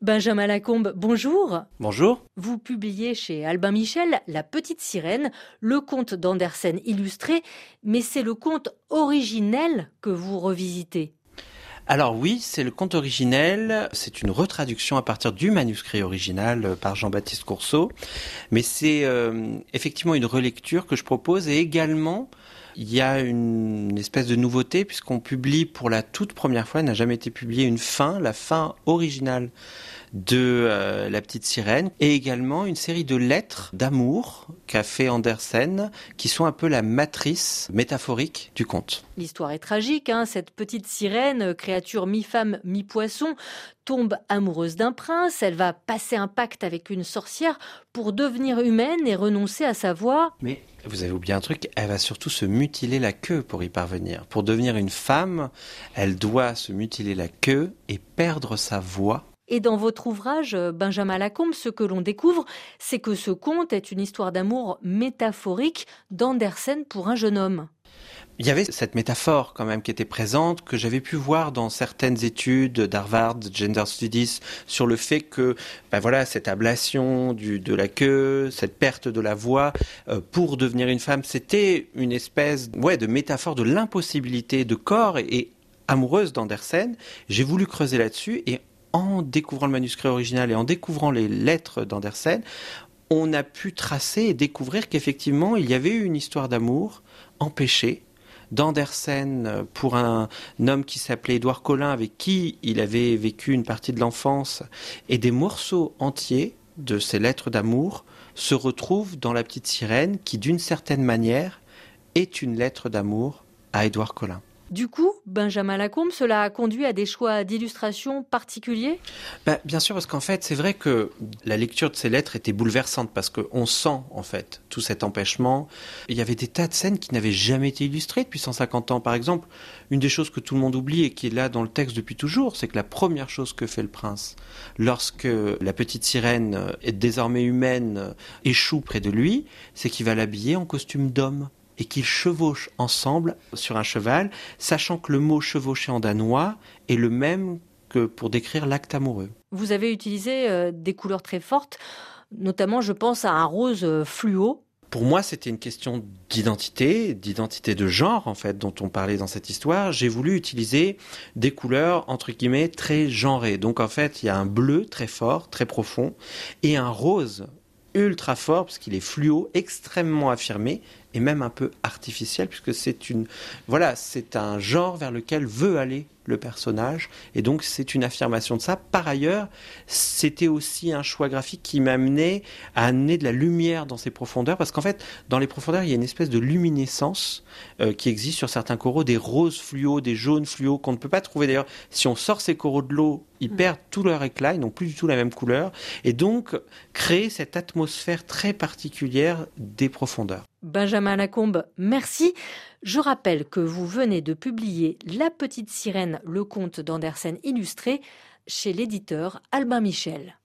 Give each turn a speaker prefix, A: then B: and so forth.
A: Benjamin Lacombe, bonjour.
B: Bonjour.
A: Vous publiez chez Albin Michel La Petite Sirène, le conte d'Andersen illustré, mais c'est le conte originel que vous revisitez.
B: Alors oui, c'est le conte originel, c'est une retraduction à partir du manuscrit original euh, par Jean-Baptiste Courceau, mais c'est euh, effectivement une relecture que je propose et également il y a une, espèce de nouveauté puisqu'on publie pour la toute première fois, n'a jamais été publié une fin, la fin originale de euh, La Petite Sirène, et également une série de lettres d'amour qu'a fait Andersen, qui sont un peu la matrice métaphorique du conte.
A: L'histoire est tragique, hein cette petite sirène, créature mi-femme, mi-poisson, tombe amoureuse d'un prince, elle va passer un pacte avec une sorcière pour devenir humaine et renoncer à sa voix.
B: Mais vous avez oublié un truc, elle va surtout se mutiler la queue pour y parvenir. Pour devenir une femme, elle doit se mutiler la queue et perdre sa voix
A: et dans votre ouvrage, Benjamin Lacombe, ce que l'on découvre, c'est que ce conte est une histoire d'amour métaphorique d'Andersen pour un jeune homme.
B: Il y avait cette métaphore quand même qui était présente, que j'avais pu voir dans certaines études d'Harvard Gender Studies sur le fait que, ben voilà, cette ablation de la queue, cette perte de la voix euh, pour devenir une femme, c'était une espèce, ouais, de métaphore de l'impossibilité de corps et amoureuse d'Andersen. J'ai voulu creuser là-dessus et en découvrant le manuscrit original et en découvrant les lettres d'Andersen, on a pu tracer et découvrir qu'effectivement, il y avait eu une histoire d'amour empêchée d'Andersen pour un homme qui s'appelait Édouard Collin, avec qui il avait vécu une partie de l'enfance, et des morceaux entiers de ces lettres d'amour se retrouvent dans La Petite Sirène, qui d'une certaine manière est une lettre d'amour à Édouard Collin.
A: Du coup, Benjamin Lacombe, cela a conduit à des choix d'illustration particuliers?
B: Bah, Bien sûr, parce qu'en fait, c'est vrai que la lecture de ces lettres était bouleversante, parce qu'on sent, en fait, tout cet empêchement. Il y avait des tas de scènes qui n'avaient jamais été illustrées depuis 150 ans. Par exemple, une des choses que tout le monde oublie et qui est là dans le texte depuis toujours, c'est que la première chose que fait le prince, lorsque la petite sirène est désormais humaine, échoue près de lui, c'est qu'il va l'habiller en costume d'homme et qu'ils chevauchent ensemble sur un cheval, sachant que le mot chevaucher en danois est le même que pour décrire l'acte amoureux.
A: Vous avez utilisé euh, des couleurs très fortes, notamment je pense à un rose euh, fluo.
B: Pour moi, c'était une question d'identité, d'identité de genre, en fait, dont on parlait dans cette histoire. J'ai voulu utiliser des couleurs, entre guillemets, très genrées. Donc, en fait, il y a un bleu très fort, très profond, et un rose ultra fort, parce qu'il est fluo, extrêmement affirmé, et même un peu artificiel, puisque c'est une, voilà, c'est un genre vers lequel veut aller le personnage, et donc c'est une affirmation de ça. Par ailleurs, c'était aussi un choix graphique qui m'amenait à amener de la lumière dans ces profondeurs, parce qu'en fait, dans les profondeurs, il y a une espèce de luminescence euh, qui existe sur certains coraux, des roses fluo, des jaunes fluo, qu'on ne peut pas trouver d'ailleurs. Si on sort ces coraux de l'eau, ils mm. perdent tout leur éclat, ils n'ont plus du tout la même couleur, et donc créer cette atmosphère très particulière des profondeurs.
A: Benjamin Lacombe, merci. Je rappelle que vous venez de publier La petite sirène, le conte d'Andersen illustré chez l'éditeur Albin Michel.